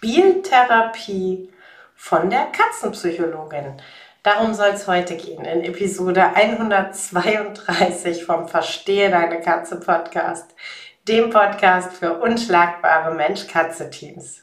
Spieltherapie von der Katzenpsychologin. Darum soll es heute gehen in Episode 132 vom Verstehe deine Katze Podcast, dem Podcast für unschlagbare Mensch-Katze-Teams.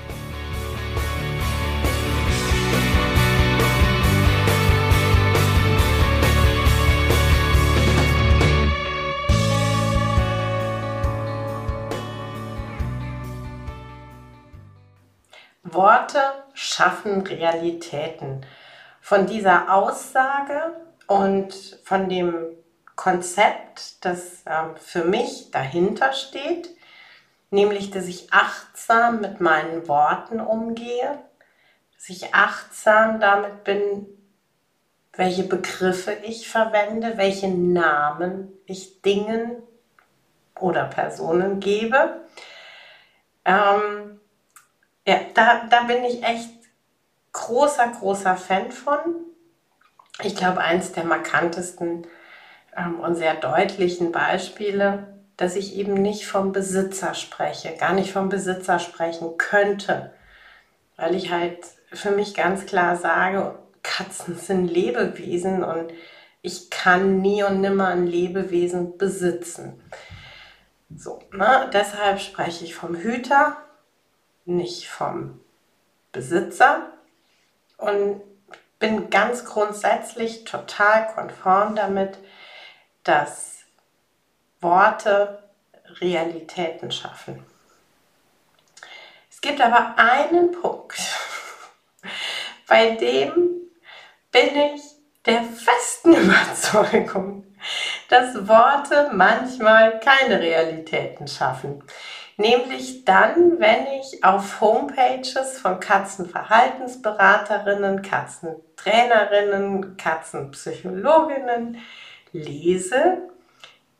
Worte schaffen Realitäten. Von dieser Aussage und von dem Konzept, das äh, für mich dahinter steht, nämlich dass ich achtsam mit meinen Worten umgehe, dass ich achtsam damit bin, welche Begriffe ich verwende, welche Namen ich Dingen oder Personen gebe. Ähm, ja, da, da bin ich echt großer, großer Fan von. Ich glaube, eins der markantesten ähm, und sehr deutlichen Beispiele, dass ich eben nicht vom Besitzer spreche, gar nicht vom Besitzer sprechen könnte, weil ich halt für mich ganz klar sage, Katzen sind Lebewesen und ich kann nie und nimmer ein Lebewesen besitzen. So, ne? deshalb spreche ich vom Hüter nicht vom Besitzer und bin ganz grundsätzlich total konform damit, dass Worte Realitäten schaffen. Es gibt aber einen Punkt, bei dem bin ich der festen Überzeugung, dass Worte manchmal keine Realitäten schaffen. Nämlich dann, wenn ich auf Homepages von Katzenverhaltensberaterinnen, Katzentrainerinnen, Katzenpsychologinnen lese,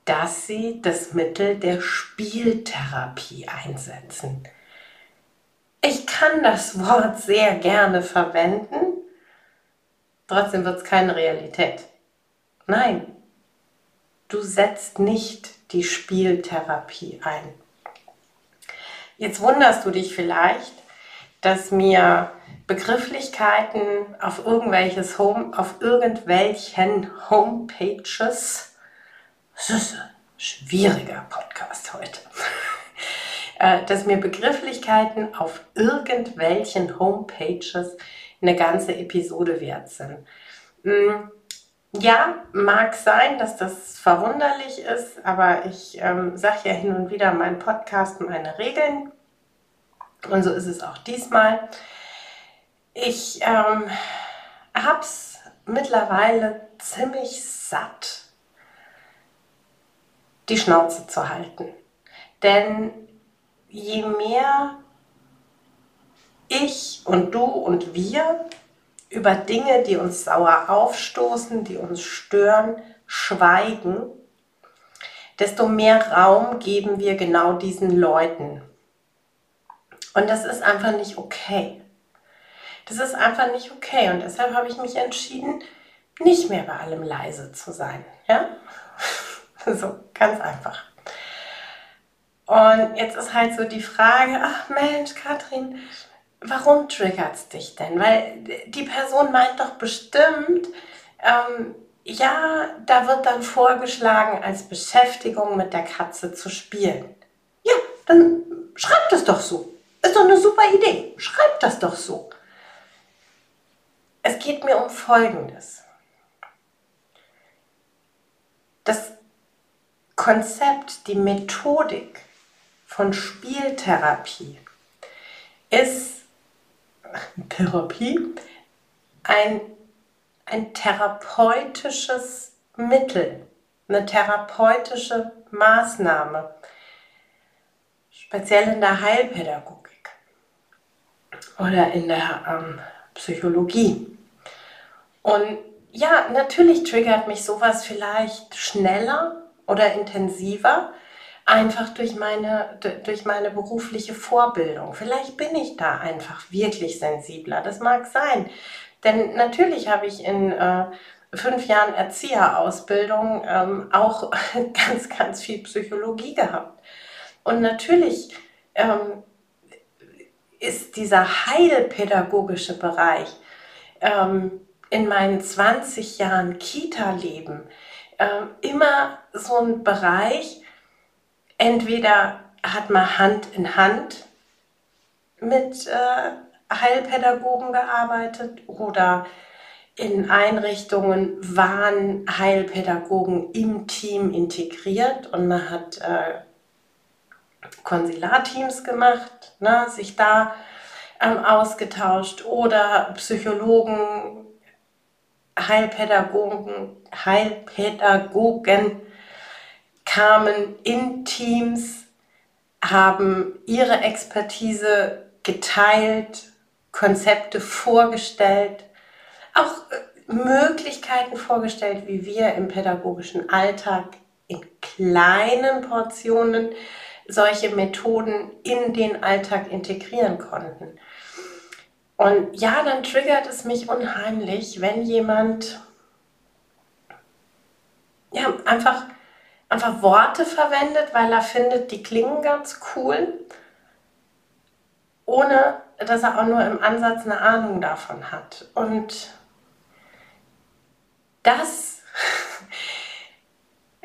dass sie das Mittel der Spieltherapie einsetzen. Ich kann das Wort sehr gerne verwenden, trotzdem wird es keine Realität. Nein, du setzt nicht die Spieltherapie ein. Jetzt wunderst du dich vielleicht, dass mir Begrifflichkeiten auf irgendwelches Home, auf irgendwelchen Homepages, das ist ein schwieriger Podcast heute, äh, dass mir Begrifflichkeitlichkeiten auf irgendwelchen Homepages eine ganze Episode wert sind. Ja, mag sein, dass das verwunderlich ist, aber ich ähm, sage ja hin und wieder meinen Podcast meine Regeln. Und so ist es auch diesmal. Ich ähm, habe es mittlerweile ziemlich satt, die Schnauze zu halten. Denn je mehr ich und du und wir über Dinge, die uns sauer aufstoßen, die uns stören, schweigen, desto mehr Raum geben wir genau diesen Leuten. Und das ist einfach nicht okay. Das ist einfach nicht okay. Und deshalb habe ich mich entschieden, nicht mehr bei allem leise zu sein. Ja? so, ganz einfach. Und jetzt ist halt so die Frage, ach Mensch, Katrin, warum triggert es dich denn? Weil die Person meint doch bestimmt, ähm, ja, da wird dann vorgeschlagen, als Beschäftigung mit der Katze zu spielen. Ja, dann schreibt es doch so. Ist doch eine super Idee. Schreibt das doch so. Es geht mir um Folgendes. Das Konzept, die Methodik von Spieltherapie ist Therapie ein, ein therapeutisches Mittel, eine therapeutische Maßnahme, speziell in der Heilpädagogik oder in der ähm, Psychologie. Und ja, natürlich triggert mich sowas vielleicht schneller oder intensiver, einfach durch meine, durch meine berufliche Vorbildung. Vielleicht bin ich da einfach wirklich sensibler. Das mag sein. Denn natürlich habe ich in äh, fünf Jahren Erzieherausbildung ähm, auch ganz, ganz viel Psychologie gehabt. Und natürlich ähm, ist dieser heilpädagogische Bereich ähm, in meinen 20 Jahren Kita-Leben äh, immer so ein Bereich, entweder hat man Hand in Hand mit äh, Heilpädagogen gearbeitet oder in Einrichtungen waren Heilpädagogen im Team integriert und man hat äh, Konsularteams gemacht, ne, sich da ähm, ausgetauscht oder Psychologen Heilpädagogen, Heilpädagogen kamen in Teams, haben ihre Expertise geteilt, Konzepte vorgestellt, auch äh, Möglichkeiten vorgestellt, wie wir im pädagogischen Alltag in kleinen Portionen solche Methoden in den Alltag integrieren konnten. Und ja, dann triggert es mich unheimlich, wenn jemand ja, einfach, einfach Worte verwendet, weil er findet, die klingen ganz cool, ohne dass er auch nur im Ansatz eine Ahnung davon hat. Und das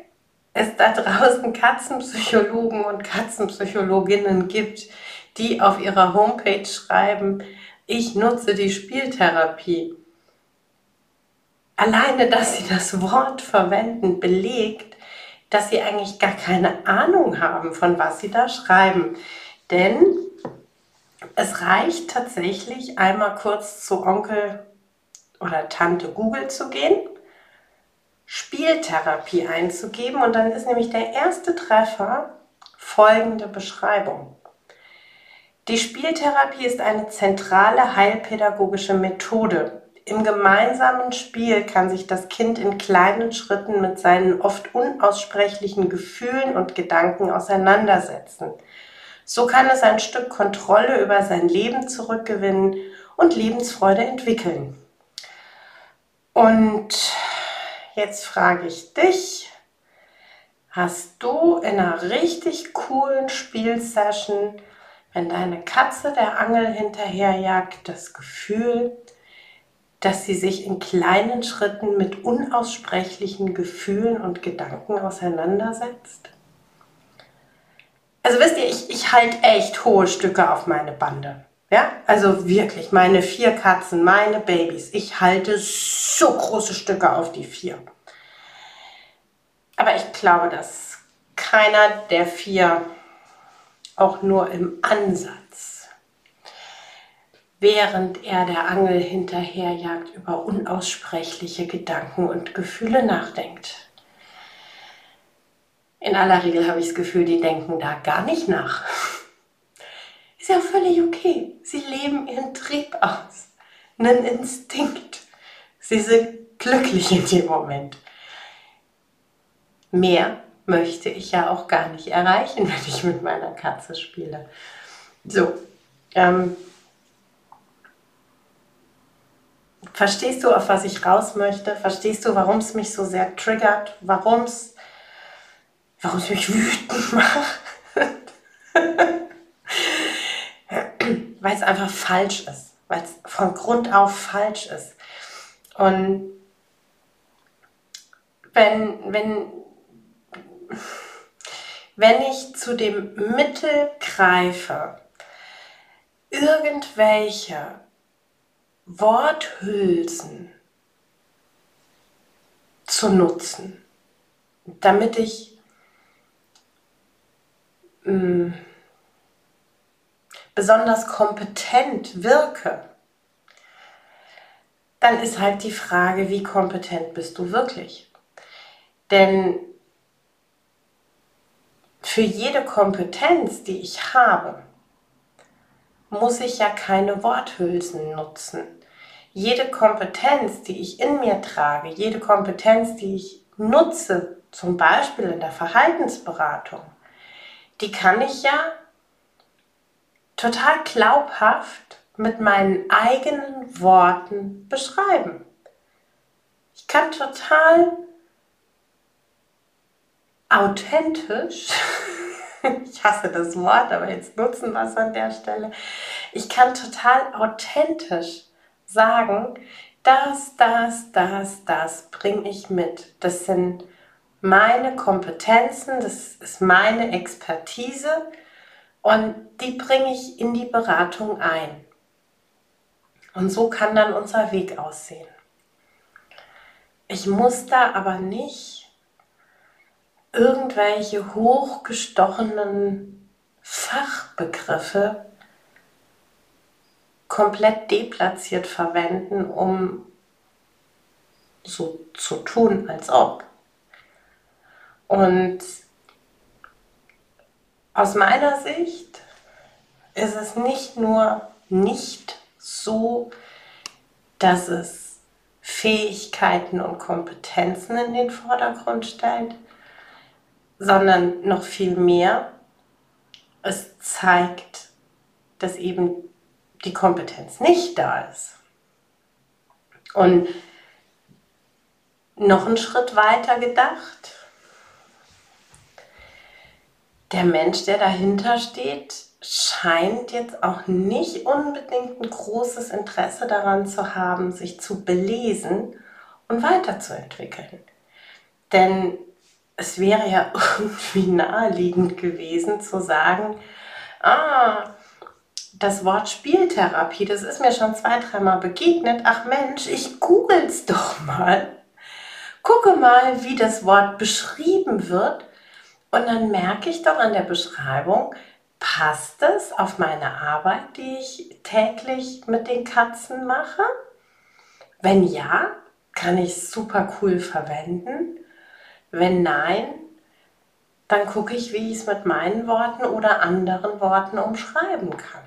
es da draußen Katzenpsychologen und Katzenpsychologinnen gibt, die auf ihrer Homepage schreiben, ich nutze die Spieltherapie. Alleine, dass sie das Wort verwenden, belegt, dass sie eigentlich gar keine Ahnung haben, von was sie da schreiben. Denn es reicht tatsächlich einmal kurz zu Onkel oder Tante Google zu gehen, Spieltherapie einzugeben und dann ist nämlich der erste Treffer folgende Beschreibung. Die Spieltherapie ist eine zentrale heilpädagogische Methode. Im gemeinsamen Spiel kann sich das Kind in kleinen Schritten mit seinen oft unaussprechlichen Gefühlen und Gedanken auseinandersetzen. So kann es ein Stück Kontrolle über sein Leben zurückgewinnen und Lebensfreude entwickeln. Und jetzt frage ich dich, hast du in einer richtig coolen Spielsession wenn deine Katze der Angel hinterherjagt, das Gefühl, dass sie sich in kleinen Schritten mit unaussprechlichen Gefühlen und Gedanken auseinandersetzt? Also wisst ihr, ich, ich halte echt hohe Stücke auf meine Bande. Ja, also wirklich, meine vier Katzen, meine Babys, ich halte so große Stücke auf die vier. Aber ich glaube, dass keiner der vier auch nur im Ansatz, während er der Angel hinterherjagt, über unaussprechliche Gedanken und Gefühle nachdenkt. In aller Regel habe ich das Gefühl, die denken da gar nicht nach. Ist ja völlig okay. Sie leben ihren Trieb aus, einen Instinkt. Sie sind glücklich in dem Moment. Mehr möchte ich ja auch gar nicht erreichen, wenn ich mit meiner Katze spiele. So, ähm, verstehst du, auf was ich raus möchte? Verstehst du, warum es mich so sehr triggert? Warum es warum mich wütend macht? weil es einfach falsch ist, weil es von Grund auf falsch ist. Und wenn, wenn wenn ich zu dem Mittel greife, irgendwelche Worthülsen zu nutzen, damit ich mh, mm, besonders kompetent wirke, dann ist halt die Frage, wie kompetent bist du wirklich? Denn für jede Kompetenz, die ich habe, muss ich ja keine Worthülsen nutzen. Jede Kompetenz, die ich in mir trage, jede Kompetenz, die ich nutze, zum Beispiel in der Verhaltensberatung, die kann ich ja total glaubhaft mit meinen eigenen Worten beschreiben. Ich kann total authentisch, ich hasse das Wort, aber jetzt nutzen wir es an der Stelle, ich kann total authentisch sagen, das, das, das, das bringe ich mit. Das sind meine Kompetenzen, das ist meine Expertise und die bringe ich in die Beratung ein. Und so kann dann unser Weg aussehen. Ich muss da aber nicht irgendwelche hochgestochenen Fachbegriffe komplett deplatziert verwenden, um so zu tun, als ob. Und aus meiner Sicht ist es nicht nur nicht so, dass es Fähigkeiten und Kompetenzen in den Vordergrund stellt, sondern noch viel mehr, es zeigt, dass eben die Kompetenz nicht da ist. Und noch einen Schritt weiter gedacht, der Mensch, der dahinter steht, scheint jetzt auch nicht unbedingt ein großes Interesse daran zu haben, sich zu belesen und weiterzuentwickeln. Denn es wäre ja irgendwie naheliegend gewesen zu sagen, ah, das Wort Spieltherapie, das ist mir schon zwei, dreimal begegnet. Ach Mensch, ich google's doch mal. Gucke mal, wie das Wort beschrieben wird. Und dann merke ich doch an der Beschreibung, Passt es auf meine Arbeit, die ich täglich mit den Katzen mache? Wenn ja, kann ich es super cool verwenden. Wenn nein, dann gucke ich, wie ich es mit meinen Worten oder anderen Worten umschreiben kann.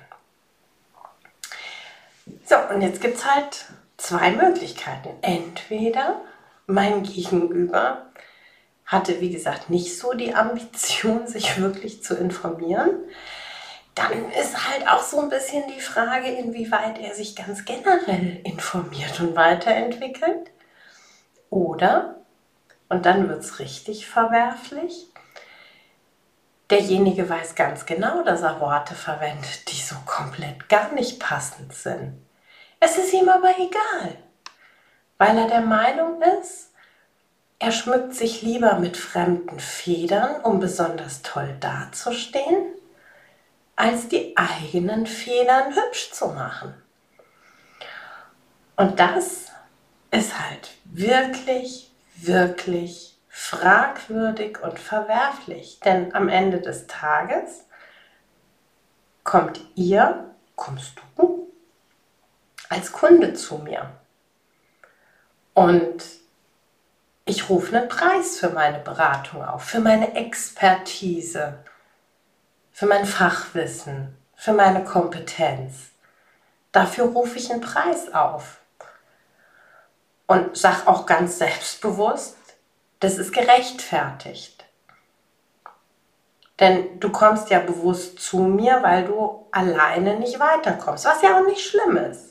So, und jetzt gibt es halt zwei Möglichkeiten. Entweder mein Gegenüber hatte, wie gesagt, nicht so die Ambition, sich wirklich zu informieren, dann ist halt auch so ein bisschen die Frage, inwieweit er sich ganz generell informiert und weiterentwickelt. Oder, und dann wird es richtig verwerflich, derjenige weiß ganz genau, dass er Worte verwendet, die so komplett gar nicht passend sind. Es ist ihm aber egal, weil er der Meinung ist, er schmückt sich lieber mit fremden Federn, um besonders toll dazustehen, als die eigenen Federn hübsch zu machen. Und das ist halt wirklich, wirklich fragwürdig und verwerflich. Denn am Ende des Tages kommt ihr, kommst du als Kunde zu mir. Und ich rufe einen Preis für meine Beratung auf, für meine Expertise, für mein Fachwissen, für meine Kompetenz. Dafür rufe ich einen Preis auf. Und sage auch ganz selbstbewusst, das ist gerechtfertigt. Denn du kommst ja bewusst zu mir, weil du alleine nicht weiterkommst, was ja auch nicht schlimm ist.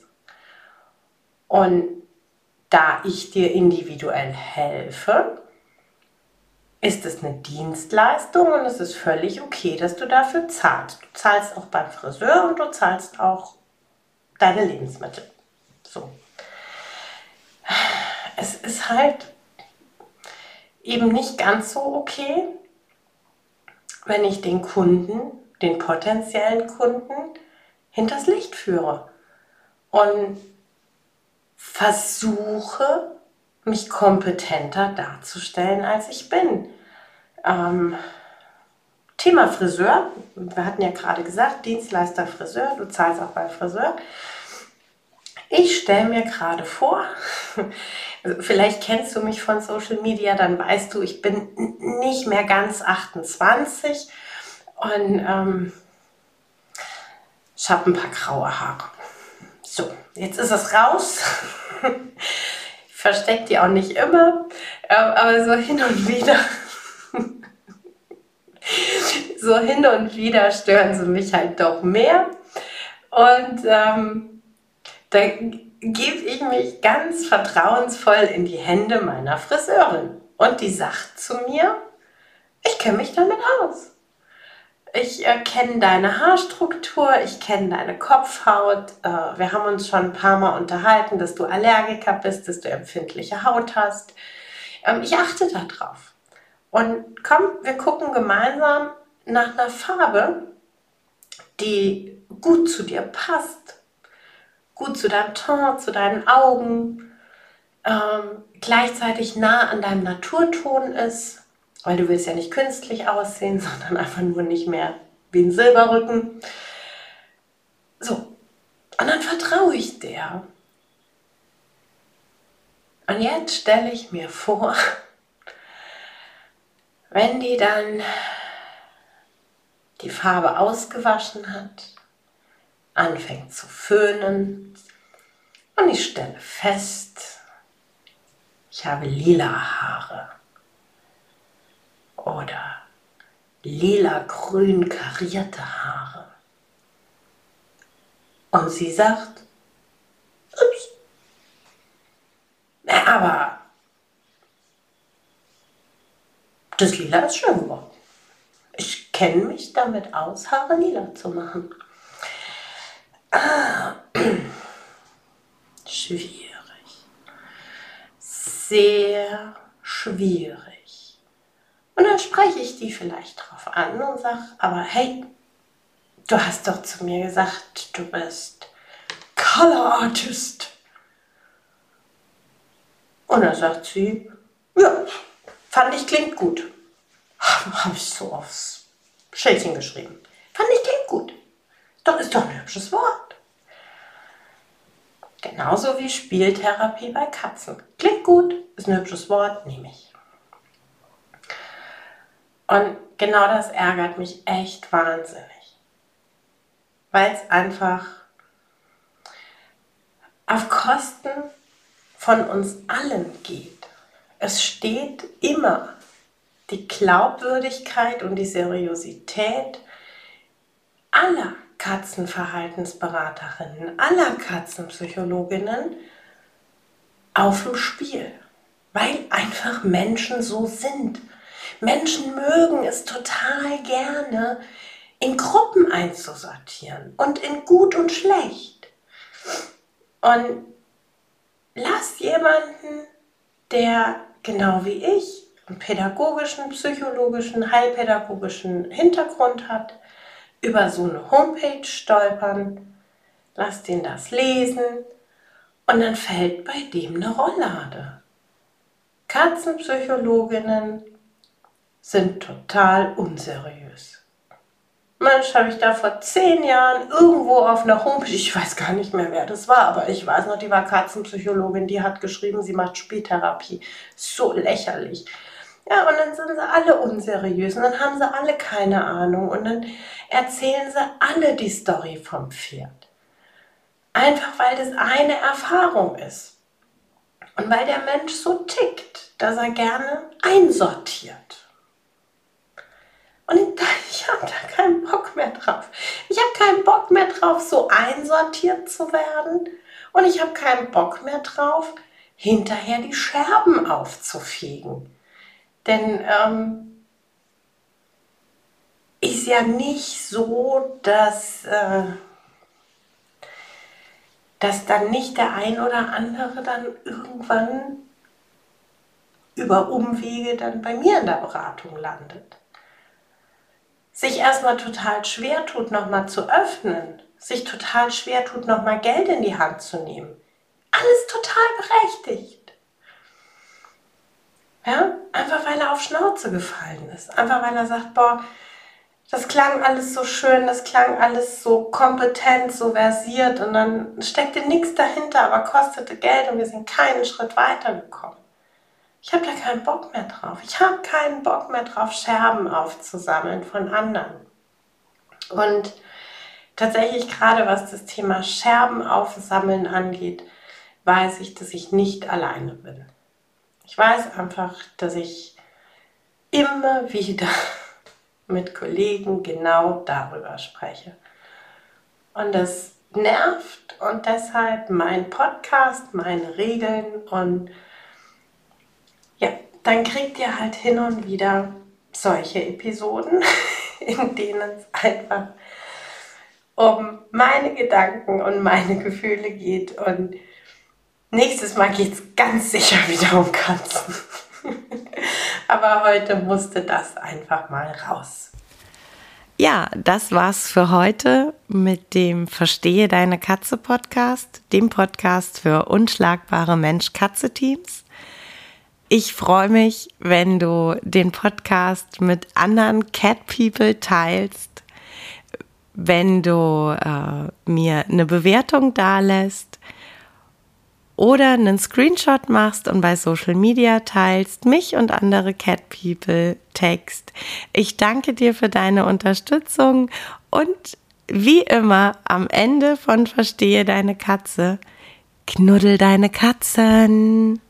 Und da ich dir individuell helfe, ist es eine Dienstleistung und es ist völlig okay, dass du dafür zahlst. Du zahlst auch beim Friseur und du zahlst auch deine Lebensmittel. So. Es ist halt eben nicht ganz so okay, wenn ich den Kunden, den potenziellen Kunden, hinters Licht führe. Und versuche, mich kompetenter darzustellen, als ich bin. Ähm, Thema Friseur. Wir hatten ja gerade gesagt, Dienstleister Friseur, du zahlst auch bei Friseur. Ich stelle mir gerade vor, also vielleicht kennst du mich von Social Media, dann weißt du, ich bin nicht mehr ganz 28 und ähm, ich habe ein paar graue Haare. So, jetzt ist es raus. ich verstecke die auch nicht immer, ähm, aber so hin und wieder. so hin und wieder stören sie mich halt doch mehr. Und ähm, da gebe ich mich ganz vertrauensvoll in die Hände meiner Friseurin. Und die sagt zu mir, ich kenne mich damit aus. Ich äh, kenne deine Haarstruktur, ich kenne deine Kopfhaut. Äh, wir haben uns schon ein paar Mal unterhalten, dass du Allergiker bist, dass du empfindliche Haut hast. Ähm, ich achte darauf. Und komm, wir gucken gemeinsam nach einer Farbe, die gut zu dir passt, gut zu deinem Ton, zu deinen Augen, ähm, gleichzeitig nah an deinem Naturton ist, weil du willst ja nicht künstlich aussehen, sondern einfach nur nicht mehr wie ein Silberrücken. So, und dann vertraue ich dir. Und jetzt stelle ich mir vor, wenn die dann die Farbe ausgewaschen hat, anfängt zu föhnen und ich stelle fest, ich habe lila Haare oder lila-grün karierte Haare. Und sie sagt, ups, aber das Lila ist schön geworden. Ich kenne mich damit aus, Haare lila zu machen. Ah, schwierig. Sehr schwierig. Und dann spreche ich die vielleicht drauf an und sage, aber hey, du hast doch zu mir gesagt, du bist Color Artist. Und dann sagt sie, ja, fand ich klingt gut. Habe ich so aufs Schildchen geschrieben. Fand ich klingt gut. Doch ist doch ein hübsches Wort. Genauso wie Spieltherapie bei Katzen. Klingt gut, ist ein hübsches Wort, nehme ich. Und genau das ärgert mich echt wahnsinnig. Weil es einfach auf Kosten von uns allen geht. Es steht immer die Glaubwürdigkeit und die Seriosität aller Katzenverhaltensberaterinnen, aller Katzenpsychologinnen auf dem Spiel, weil einfach Menschen so sind. Menschen mögen es total gerne, in Gruppen einzusortieren und in gut und schlecht. Und lass jemanden, der genau wie ich einen pädagogischen, psychologischen, heilpädagogischen Hintergrund hat, über so eine Homepage stolpern, lass den das lesen und dann fällt bei dem eine Rolllade. Katzenpsychologinnen sind total unseriös. Mensch, habe ich da vor zehn Jahren irgendwo auf einer Homepage, ich weiß gar nicht mehr, wer das war, aber ich weiß noch, die war Katzenpsychologin, die hat geschrieben, sie macht Spieltherapie. So lächerlich. Ja, und dann sind sie alle unseriös und dann haben sie alle keine Ahnung und dann erzählen sie alle die Story vom Pferd. Einfach weil das eine Erfahrung ist. Und weil der Mensch so tickt, dass er gerne einsortiert. Und ich habe da keinen Bock mehr drauf. Ich habe keinen Bock mehr drauf, so einsortiert zu werden. Und ich habe keinen Bock mehr drauf, hinterher die Scherben aufzufegen. Denn ähm, ist ja nicht so, dass, äh, dass dann nicht der ein oder andere dann irgendwann über Umwege dann bei mir in der Beratung landet. Sich erstmal total schwer tut, nochmal zu öffnen, sich total schwer tut, nochmal Geld in die Hand zu nehmen. Alles total berechtigt. Ja, einfach weil er auf Schnauze gefallen ist. Einfach weil er sagt, boah, das klang alles so schön, das klang alles so kompetent, so versiert und dann steckte nichts dahinter, aber kostete Geld und wir sind keinen Schritt weitergekommen. Ich habe da keinen Bock mehr drauf. Ich habe keinen Bock mehr drauf, Scherben aufzusammeln von anderen. Und tatsächlich gerade was das Thema Scherben aufsammeln angeht, weiß ich, dass ich nicht alleine bin. Ich weiß einfach, dass ich immer wieder mit Kollegen genau darüber spreche. Und das nervt und deshalb mein Podcast, meine Regeln und ja, dann kriegt ihr halt hin und wieder solche Episoden, in denen es einfach um meine Gedanken und meine Gefühle geht und nächstes Mal geht es ganz sicher wieder um Katzen. Aber heute musste das einfach mal raus. Ja, das war's für heute mit dem Verstehe deine Katze Podcast, dem Podcast für unschlagbare Mensch-Katze-Teams. Ich freue mich, wenn du den Podcast mit anderen Cat People teilst, wenn du äh, mir eine Bewertung dalässt oder einen Screenshot machst und bei Social Media teilst, mich und andere Cat People text. Ich danke dir für deine Unterstützung und wie immer am Ende von Verstehe deine Katze, knuddel deine Katzen.